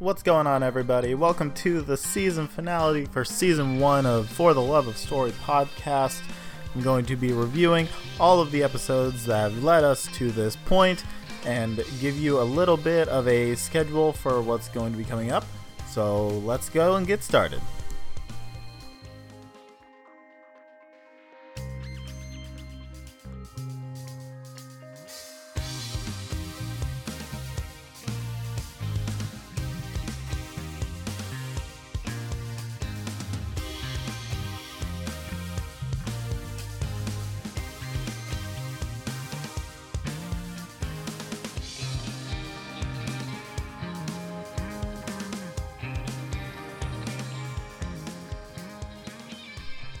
What's going on, everybody? Welcome to the season finale for season one of For the Love of Story podcast. I'm going to be reviewing all of the episodes that have led us to this point and give you a little bit of a schedule for what's going to be coming up. So let's go and get started.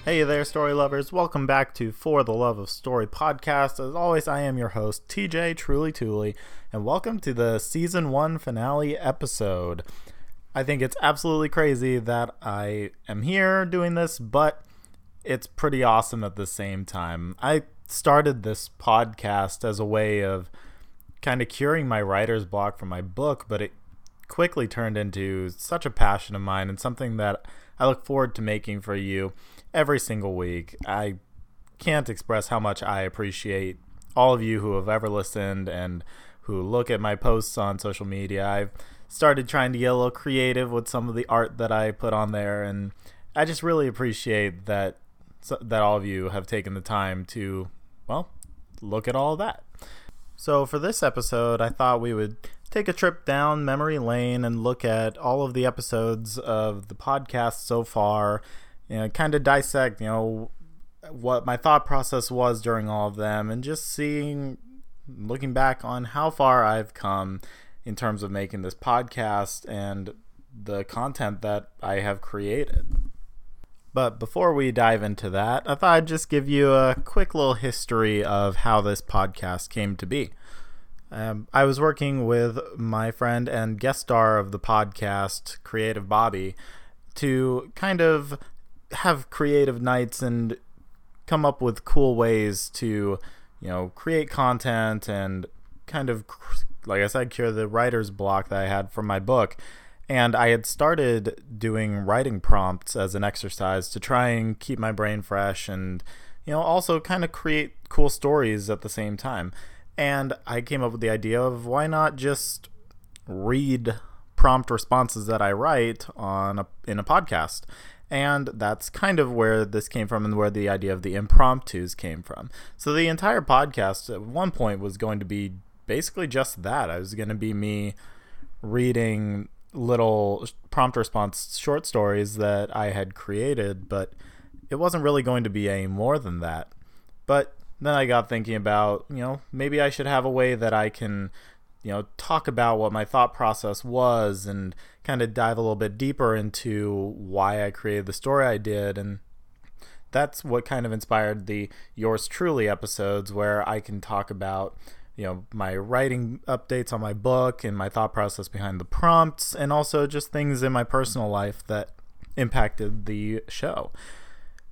Hey there, story lovers. Welcome back to For the Love of Story podcast. As always, I am your host, TJ Truly Tooley, and welcome to the season one finale episode. I think it's absolutely crazy that I am here doing this, but it's pretty awesome at the same time. I started this podcast as a way of kind of curing my writer's block from my book, but it quickly turned into such a passion of mine and something that I look forward to making for you every single week. I can't express how much I appreciate all of you who have ever listened and who look at my posts on social media. I've started trying to get a little creative with some of the art that I put on there, and I just really appreciate that that all of you have taken the time to, well, look at all that. So for this episode, I thought we would take a trip down memory lane and look at all of the episodes of the podcast so far you know, kind of dissect, you know, what my thought process was during all of them and just seeing, looking back on how far I've come in terms of making this podcast and the content that I have created. But before we dive into that, I thought I'd just give you a quick little history of how this podcast came to be. Um, I was working with my friend and guest star of the podcast, Creative Bobby, to kind of have creative nights and come up with cool ways to, you know, create content and kind of, like I said, cure the writer's block that I had from my book. And I had started doing writing prompts as an exercise to try and keep my brain fresh and, you know, also kind of create cool stories at the same time. And I came up with the idea of why not just read prompt responses that I write on a, in a podcast. And that's kind of where this came from and where the idea of the impromptus came from. So the entire podcast at one point was going to be basically just that. I was going to be me reading little prompt response short stories that I had created, but it wasn't really going to be any more than that. But then I got thinking about, you know, maybe I should have a way that I can you know talk about what my thought process was and kind of dive a little bit deeper into why I created the story I did and that's what kind of inspired the yours truly episodes where I can talk about you know my writing updates on my book and my thought process behind the prompts and also just things in my personal life that impacted the show.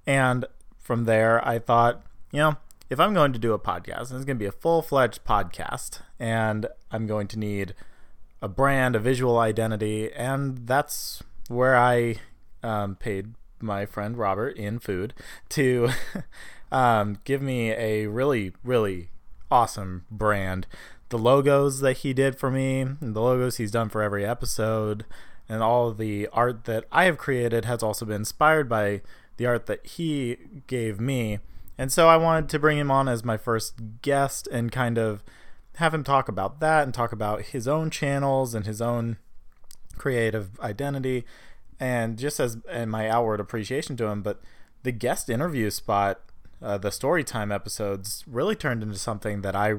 And from there I thought, you know, if I'm going to do a podcast, and it's going to be a full fledged podcast, and I'm going to need a brand, a visual identity, and that's where I um, paid my friend Robert in food to um, give me a really, really awesome brand. The logos that he did for me, the logos he's done for every episode, and all the art that I have created has also been inspired by the art that he gave me and so I wanted to bring him on as my first guest and kind of have him talk about that and talk about his own channels and his own creative identity and just as in my outward appreciation to him. But the guest interview spot uh, the story time episodes really turned into something that i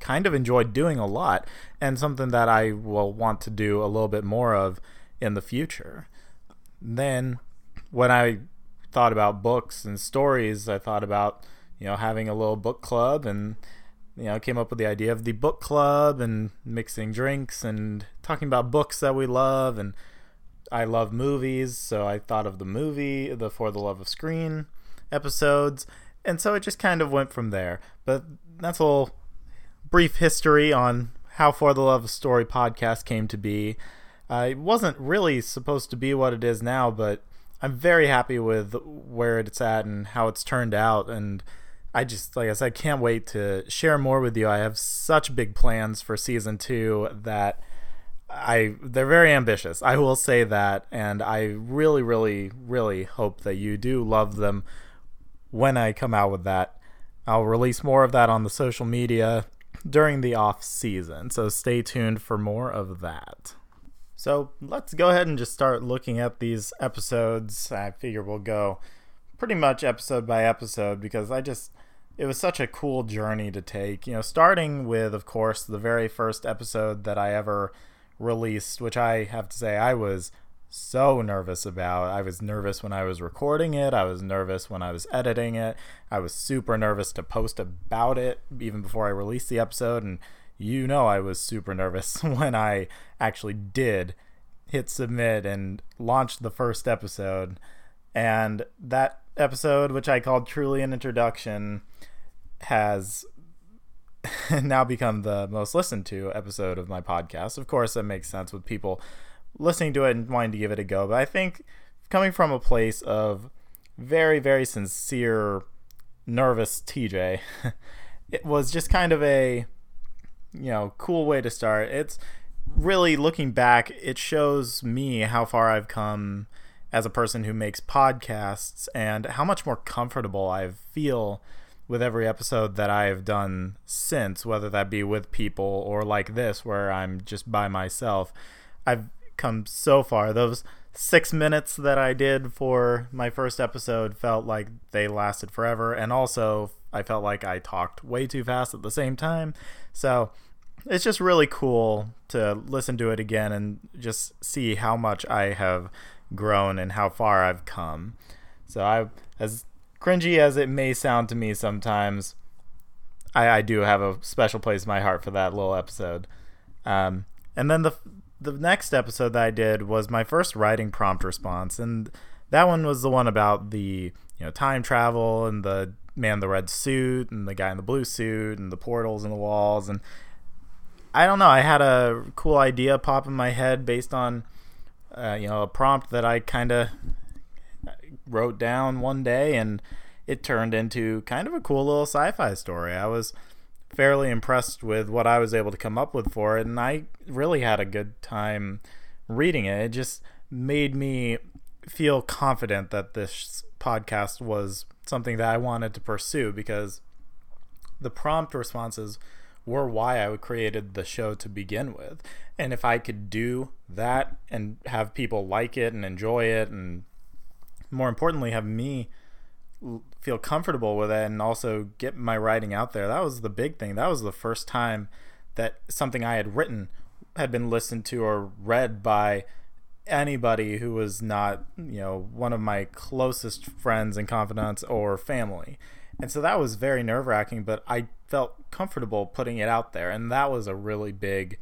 kind of enjoyed doing a lot and something that i will want to do a little bit more of in the future. Then when i thought about books and stories, I thought about you know having a little book club and you know came up with the idea of the book club and mixing drinks and talking about books that we love and I love movies, so I thought of the movie, the For the Love of Screen episodes, and so it just kind of went from there. But that's a little brief history on how For the Love of Story podcast came to be. Uh, it wasn't really supposed to be what it is now, but I'm very happy with where it's at and how it's turned out. And I just, like I said, can't wait to share more with you. I have such big plans for season two that I they're very ambitious. I will say that, and I really, really, really hope that you do love them when I come out with that. I'll release more of that on the social media during the off season, so stay tuned for more of that. So let's go ahead and just start looking at these episodes. I figure we'll go pretty much episode by episode because I just it was such a cool journey to take. You know, starting with of course the very first episode that I ever released, which I have to say I was so nervous about. I was nervous when I was recording it. I was nervous when I was editing it. I was super nervous to post about it even before I released the episode and you know I was super nervous when I actually did hit submit and launched the first episode. And that episode, which I called Truly an Introduction, has now become the most listened to episode of my podcast. Of course, that makes sense with people listening to it and wanting to give it a go. But I think coming from a place of very, very sincere, nervous TJ, it was just kind of a you know, cool way to start. It's really looking back, it shows me how far I've come as a person who makes podcasts and how much more comfortable I feel with every episode that I have done since, whether that be with people or like this, where I'm just by myself. I've come so far. Those six minutes that I did for my first episode felt like they lasted forever, and also I felt like I talked way too fast at the same time. So it's just really cool to listen to it again and just see how much I have grown and how far I've come. So I, as cringy as it may sound to me sometimes, I, I do have a special place in my heart for that little episode. Um, and then the the next episode that I did was my first writing prompt response, and that one was the one about the you know time travel and the man in the red suit and the guy in the blue suit and the portals and the walls and I don't know. I had a cool idea pop in my head based on uh, you know a prompt that I kind of wrote down one day, and it turned into kind of a cool little sci-fi story. I was fairly impressed with what I was able to come up with for it, and I really had a good time reading it. It just made me feel confident that this podcast was something that I wanted to pursue because the prompt responses were why I created the show to begin with. And if I could do that and have people like it and enjoy it, and more importantly, have me feel comfortable with it and also get my writing out there, that was the big thing. That was the first time that something I had written had been listened to or read by anybody who was not, you know, one of my closest friends and confidants or family. And so that was very nerve wracking, but I felt comfortable putting it out there. And that was a really big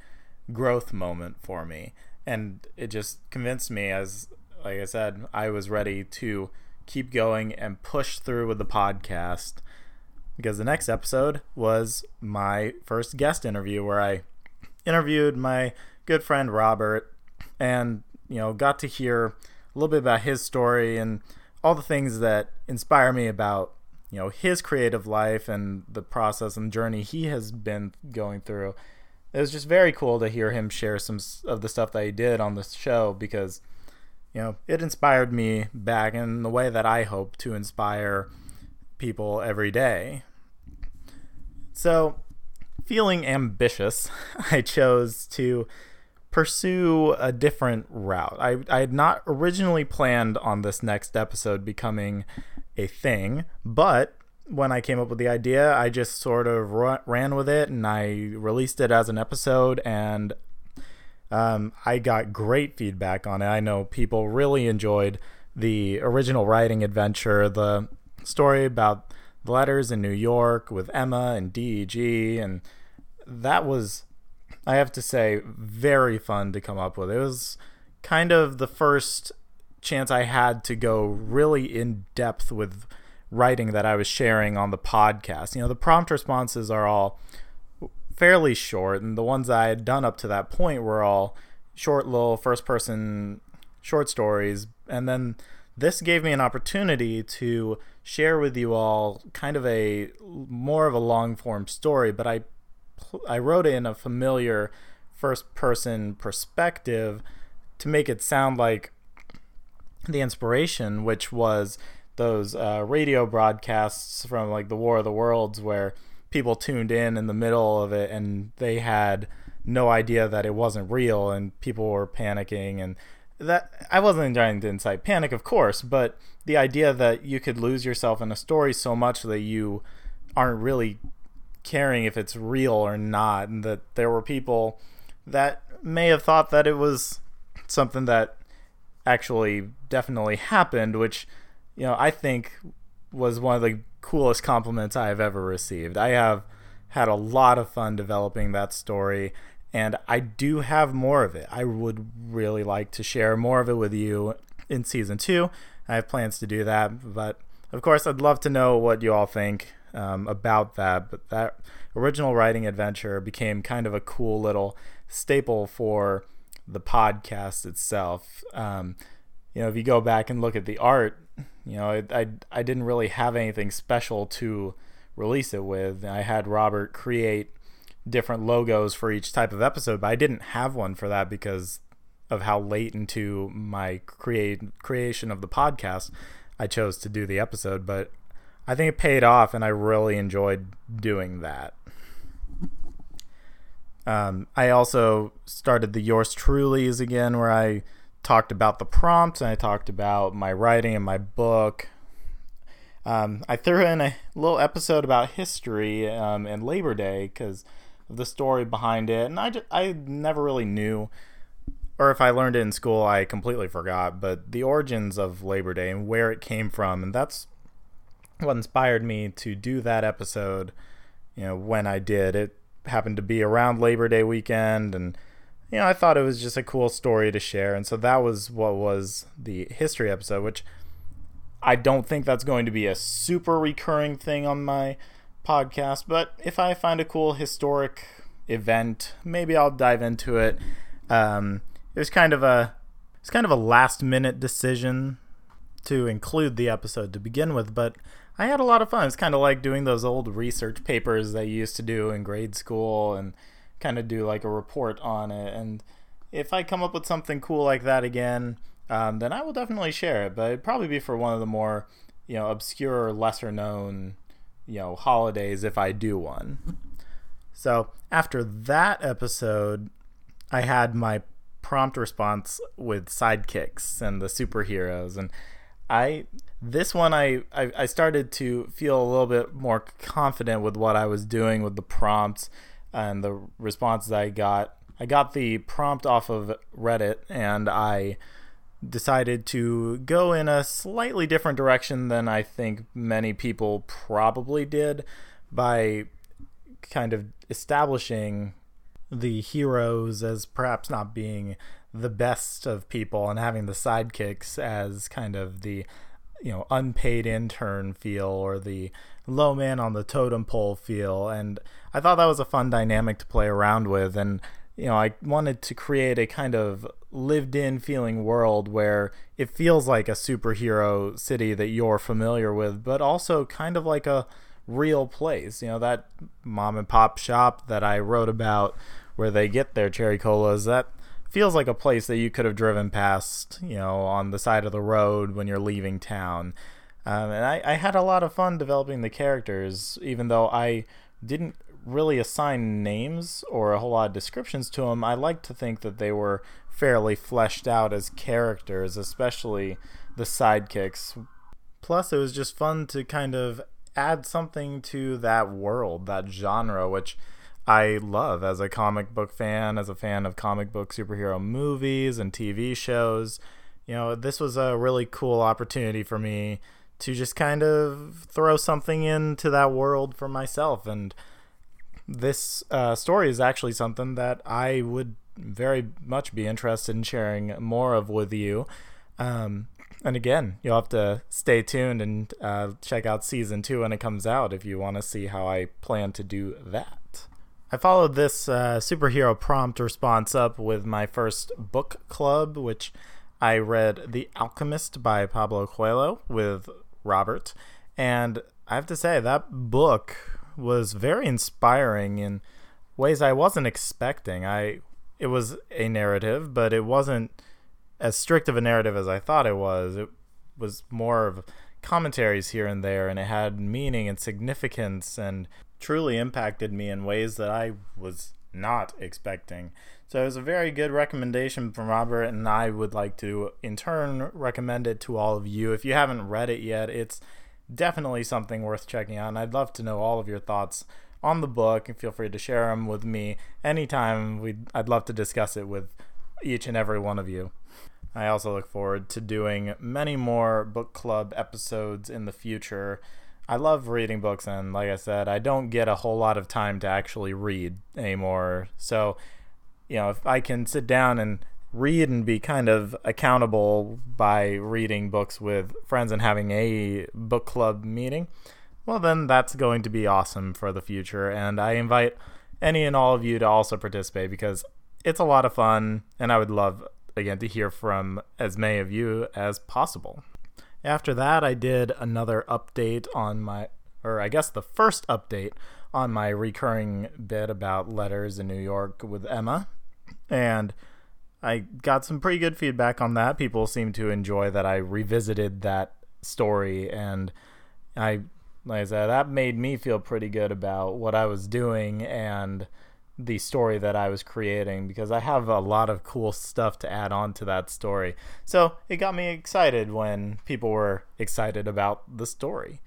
growth moment for me. And it just convinced me, as like I said, I was ready to keep going and push through with the podcast. Because the next episode was my first guest interview where I interviewed my good friend Robert and, you know, got to hear a little bit about his story and all the things that inspire me about you know his creative life and the process and journey he has been going through it was just very cool to hear him share some of the stuff that he did on the show because you know it inspired me back in the way that i hope to inspire people every day. So feeling ambitious i chose to pursue a different route. I, I had not originally planned on this next episode becoming a thing. But when I came up with the idea, I just sort of ran with it and I released it as an episode and um, I got great feedback on it. I know people really enjoyed the original writing adventure, the story about the letters in New York with Emma and DEG, and that was, I have to say, very fun to come up with. It was kind of the first chance I had to go really in depth with writing that I was sharing on the podcast. You know, the prompt responses are all fairly short, and the ones I had done up to that point were all short little first person short stories. And then this gave me an opportunity to share with you all kind of a more of a long form story, but I I wrote it in a familiar first person perspective to make it sound like the inspiration, which was those uh, radio broadcasts from like the War of the Worlds where people tuned in in the middle of it and they had no idea that it wasn't real and people were panicking and that I wasn't trying to incite panic, of course, but the idea that you could lose yourself in a story so much that you aren't really caring if it's real or not, and that there were people that may have thought that it was something that actually definitely happened, which you know I think was one of the coolest compliments I have ever received. I have had a lot of fun developing that story and I do have more of it. I would really like to share more of it with you in season two. I have plans to do that, but of course, I'd love to know what you all think um, about that. But that original writing adventure became kind of a cool little staple for the podcast itself. Um, you know, if you go back and look at the art, you know, I, I, I didn't really have anything special to release it with. I had Robert create different logos for each type of episode, but I didn't have one for that because of how late into my create creation of the podcast I chose to do the episode, but I think it paid off and I really enjoyed doing that. Um, I also started the Yours Truly's again, where I talked about the prompts and I talked about my writing and my book. Um, I threw in a little episode about history um, and Labor Day because of the story behind it, and I just, I never really knew, or if I learned it in school, I completely forgot. But the origins of Labor Day and where it came from, and that's what inspired me to do that episode. You know, when I did, it happened to be around Labor Day weekend, and you know, I thought it was just a cool story to share, and so that was what was the history episode, which I don't think that's going to be a super recurring thing on my podcast, but if I find a cool historic event, maybe I'll dive into it. Um, it was kind of a it's kind of a last minute decision to include the episode to begin with, but I had a lot of fun. It's kind of like doing those old research papers that you used to do in grade school and kind of do like a report on it. And if I come up with something cool like that again, um, then I will definitely share it. But it'd probably be for one of the more, you know, obscure, lesser known you know holidays if I do one. So after that episode, I had my prompt response with sidekicks and the superheroes, and I this one I, I, I started to feel a little bit more confident with what I was doing with the prompts and the responses I got. I got the prompt off of Reddit and I decided to go in a slightly different direction than I think many people probably did by kind of establishing the heroes as perhaps not being the best of people and having the sidekicks as kind of the you know unpaid intern feel or the low man on the totem pole feel and I thought that was a fun dynamic to play around with and you know, I wanted to create a kind of lived in feeling world where it feels like a superhero city that you're familiar with, but also kind of like a real place. You know, that mom and pop shop that I wrote about where they get their cherry colas, that feels like a place that you could have driven past, you know, on the side of the road when you're leaving town. Um, and I, I had a lot of fun developing the characters, even though I didn't really assign names or a whole lot of descriptions to them, I like to think that they were fairly fleshed out as characters, especially the sidekicks. Plus, it was just fun to kind of add something to that world, that genre, which I love as a comic book fan, as a fan of comic book superhero movies and TV shows. You know, this was a really cool opportunity for me to just kind of throw something into that world for myself and this uh, story is actually something that I would very much be interested in sharing more of with you. Um, and again, you'll have to stay tuned and uh, check out season two when it comes out if you want to see how I plan to do that. I followed this uh, superhero prompt response up with my first book club, which I read The Alchemist by Pablo Coelho with Robert. And I have to say, that book was very inspiring in ways I wasn't expecting. I it was a narrative, but it wasn't as strict of a narrative as I thought it was. It was more of commentaries here and there, and it had meaning and significance and truly impacted me in ways that I was not expecting. So it was a very good recommendation from Robert, and I would like to, in turn, recommend it to all of you. If you haven't read it yet, it's definitely something worth checking out, and I'd love to know all of your thoughts on the book. And feel free to share them with me anytime. we I'd love to discuss it with each and every one of you. I also look forward to doing many more book club episodes in the future. I love reading books, and like I said, I don't get a whole lot of time to actually read anymore. So, you know, if I can sit down and read and be kind of accountable by reading books with friends and having a book club meeting, well, then that's going to be awesome for the future. And I invite any and all of you to also participate because it's a lot of fun, and I would love again to hear from as many of you as possible. After that, I did another update on my, or I guess the first update on my recurring bit about letters in New York with Emma. And I got some pretty good feedback on that. People seem to enjoy that I revisited that story. And I, like I said, that made me feel pretty good about what I was doing. And the story that I was creating because I have a lot of cool stuff to add on to that story. So it got me excited when people were excited about the story.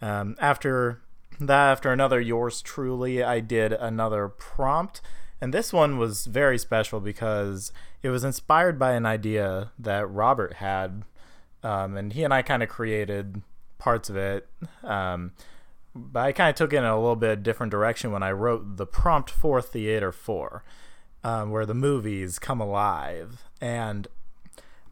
Um, after that, after another yours truly, I did another prompt. And this one was very special because it was inspired by an idea that Robert had. Um, and he and I kind of created parts of it. Um, but I kind of took it in a little bit different direction when I wrote the prompt for Theater 4, um, where the movies come alive. And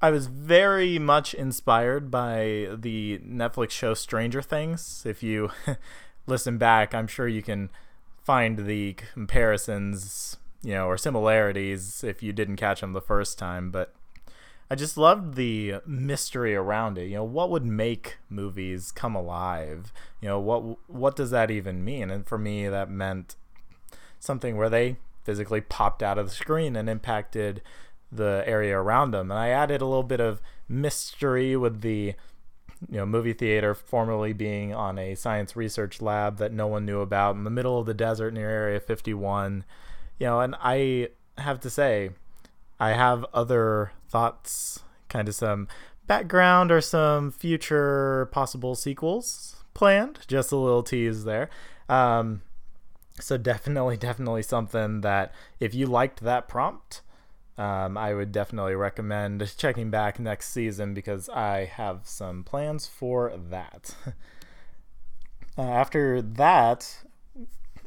I was very much inspired by the Netflix show Stranger Things. If you listen back, I'm sure you can find the comparisons, you know, or similarities if you didn't catch them the first time. But I just loved the mystery around it. You know, what would make movies come alive? You know, what what does that even mean? And for me, that meant something where they physically popped out of the screen and impacted the area around them. And I added a little bit of mystery with the you know movie theater formerly being on a science research lab that no one knew about in the middle of the desert near Area 51. You know, and I have to say I have other thoughts, kind of some background or some future possible sequels planned. Just a little tease there. Um, so definitely, definitely something that if you liked that prompt, um, I would definitely recommend checking back next season because I have some plans for that. uh, after that,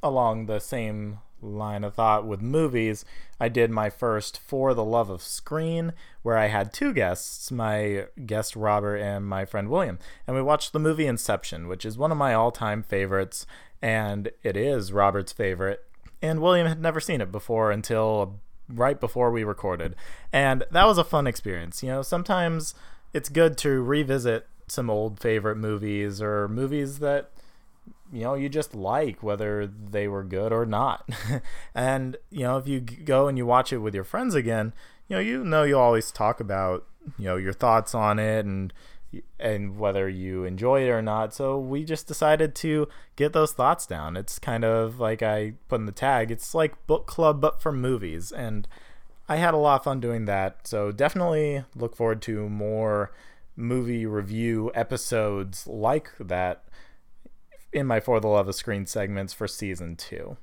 along the same line of thought with movies, I did my first For the Love of Screen, where I had two guests, my guest Robert and my friend William. And we watched the movie Inception, which is one of my all time favorites, and it is Robert's favorite. And William had never seen it before until right before we recorded. And that was a fun experience. You know, sometimes it's good to revisit some old favorite movies or movies that you know you just like whether they were good or not. And you know if you go and you watch it with your friends again you know you know you always talk about you know your thoughts on it and and whether you enjoy it or not. So we just decided to get those thoughts down. It's kind of like i put in the tag it's like book club but for movies. And i had a lot of fun doing that. So definitely look forward to more movie review episodes like that in my For the Love of Screen segments for season two.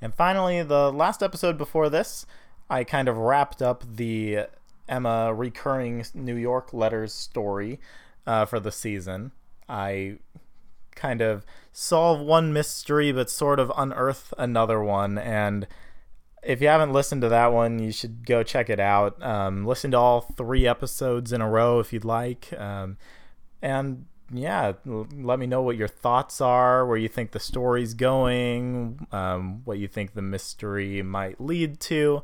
And finally, the last episode before this, I kind of wrapped up the Emma recurring New York letters story uh, for the season. I kind of solve one mystery, but sort of unearth another one. And if you haven't listened to that one, you should go check it out. Um, listen to all three episodes in a row if you'd like. Um, and yeah, let me know what your thoughts are, where you think the story's going, um, what you think the mystery might lead to.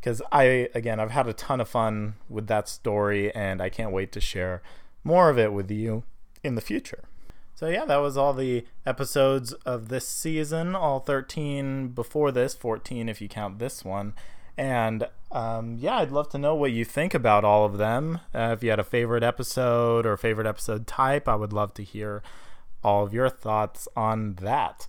Because I, again, I've had a ton of fun with that story, and I can't wait to share more of it with you in the future. So, yeah, that was all the episodes of this season, all 13 before this, 14 if you count this one. And um, yeah, I'd love to know what you think about all of them. Uh, if you had a favorite episode or favorite episode type, I would love to hear all of your thoughts on that.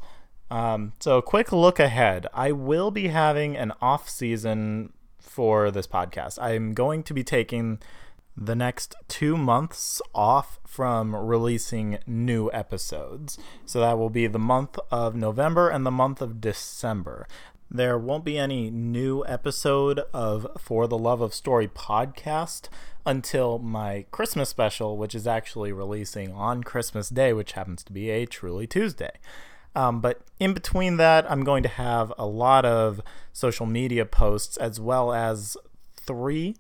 Um, so, quick look ahead. I will be having an off season for this podcast. I'm going to be taking the next two months off from releasing new episodes. So that will be the month of November and the month of December. There won't be any new episode of For the Love of Story podcast until my Christmas special, which is actually releasing on Christmas Day, which happens to be a truly Tuesday. Um, but in between that, I'm going to have a lot of social media posts as well as three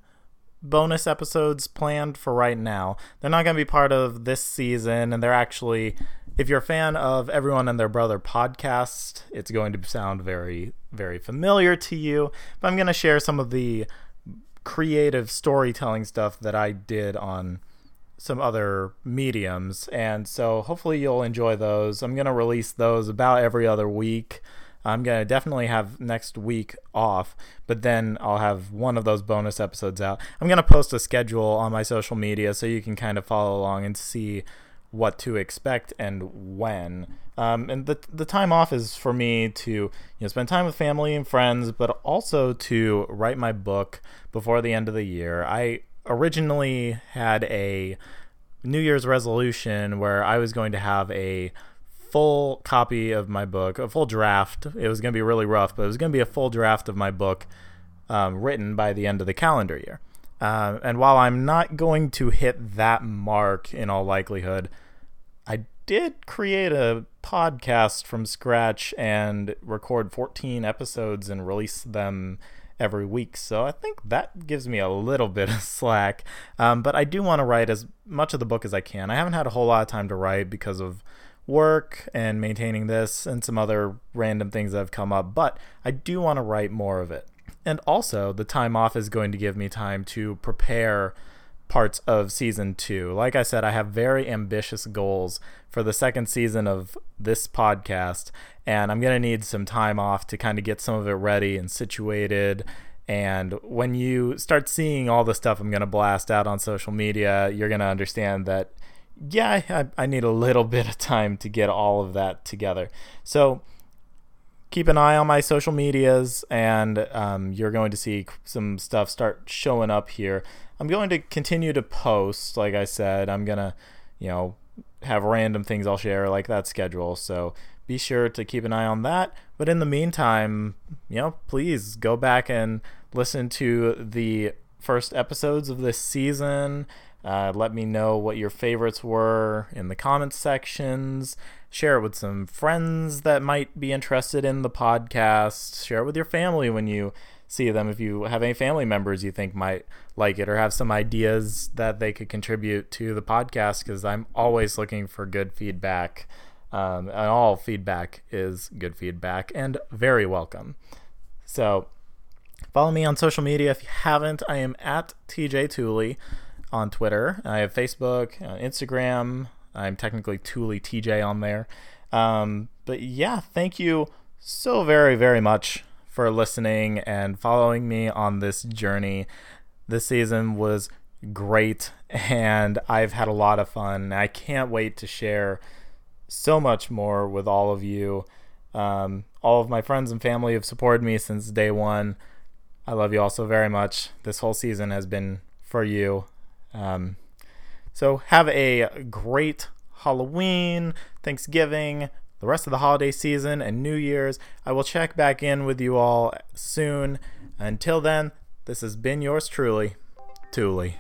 bonus episodes planned for right now. They're not going to be part of this season, and they're actually if you're a fan of Everyone and Their Brother podcast, it's going to sound very, very familiar to you. But I'm going to share some of the creative storytelling stuff that I did on some other mediums. And so hopefully you'll enjoy those. I'm going to release those about every other week. I'm going to definitely have next week off, but then I'll have one of those bonus episodes out. I'm going to post a schedule on my social media so you can kind of follow along and see what to expect and when. Um, and the the time off is for me to you know spend time with family and friends, but also to write my book before the end of the year. I originally had a New Year's resolution where I was going to have a full copy of my book, a full draft. It was going to be really rough, but it was going to be a full draft of my book um, written by the end of the calendar year. Uh, and while I'm not going to hit that mark in all likelihood, I did create a podcast from scratch and record 14 episodes and release them every week. So I think that gives me a little bit of slack. Um, but I do want to write as much of the book as I can. I haven't had a whole lot of time to write because of work and maintaining this and some other random things that have come up, but I do want to write more of it. And also, the time off is going to give me time to prepare parts of season two. Like I said, I have very ambitious goals for the second season of this podcast, and I'm going to need some time off to kind of get some of it ready and situated. And when you start seeing all the stuff I'm going to blast out on social media, you're going to understand that, yeah, I, I need a little bit of time to get all of that together. So, keep an eye on my social medias, and um, you're going to see some stuff start showing up here. I'm going to continue to post, like I said. I'm gonna, you know, have random things I'll share like that schedule. So be sure to keep an eye on that. But in the meantime, you know, please go back and listen to the first episodes of this season. Uh, let me know what your favorites were in the comments sections. Share it with some friends that might be interested in the podcast. Share it with your family when you see them. If you have any family members you think might like it or have some ideas that they could contribute to the podcast, because I'm always looking for good feedback. Um, and all feedback is good feedback and very welcome. So follow me on social media if you haven't. I am at TJ Tooley on Twitter. I have Facebook, uh, Instagram. I'm technically Tooley TJ on there. Um, but yeah, thank you so very, very much for listening and following me on this journey. This season was great and I've had a lot of fun. I can't wait to share so much more with all of you. Um, all of my friends and family have supported me since day one. I love you all so very much. This whole season has been for you. Um, so have a great Halloween, Thanksgiving, the rest of the holiday season, and New Year's. I will check back in with you all soon. Until then, this has been yours truly, Tooley.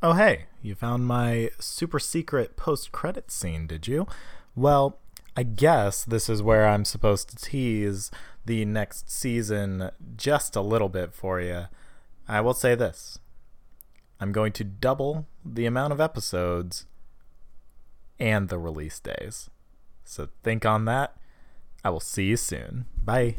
Oh, hey, you found my super secret post credit scene, did you? Well, I guess this is where I'm supposed to tease the next season just a little bit for you. I will say this I'm going to double the amount of episodes and the release days. So think on that. I will see you soon. Bye.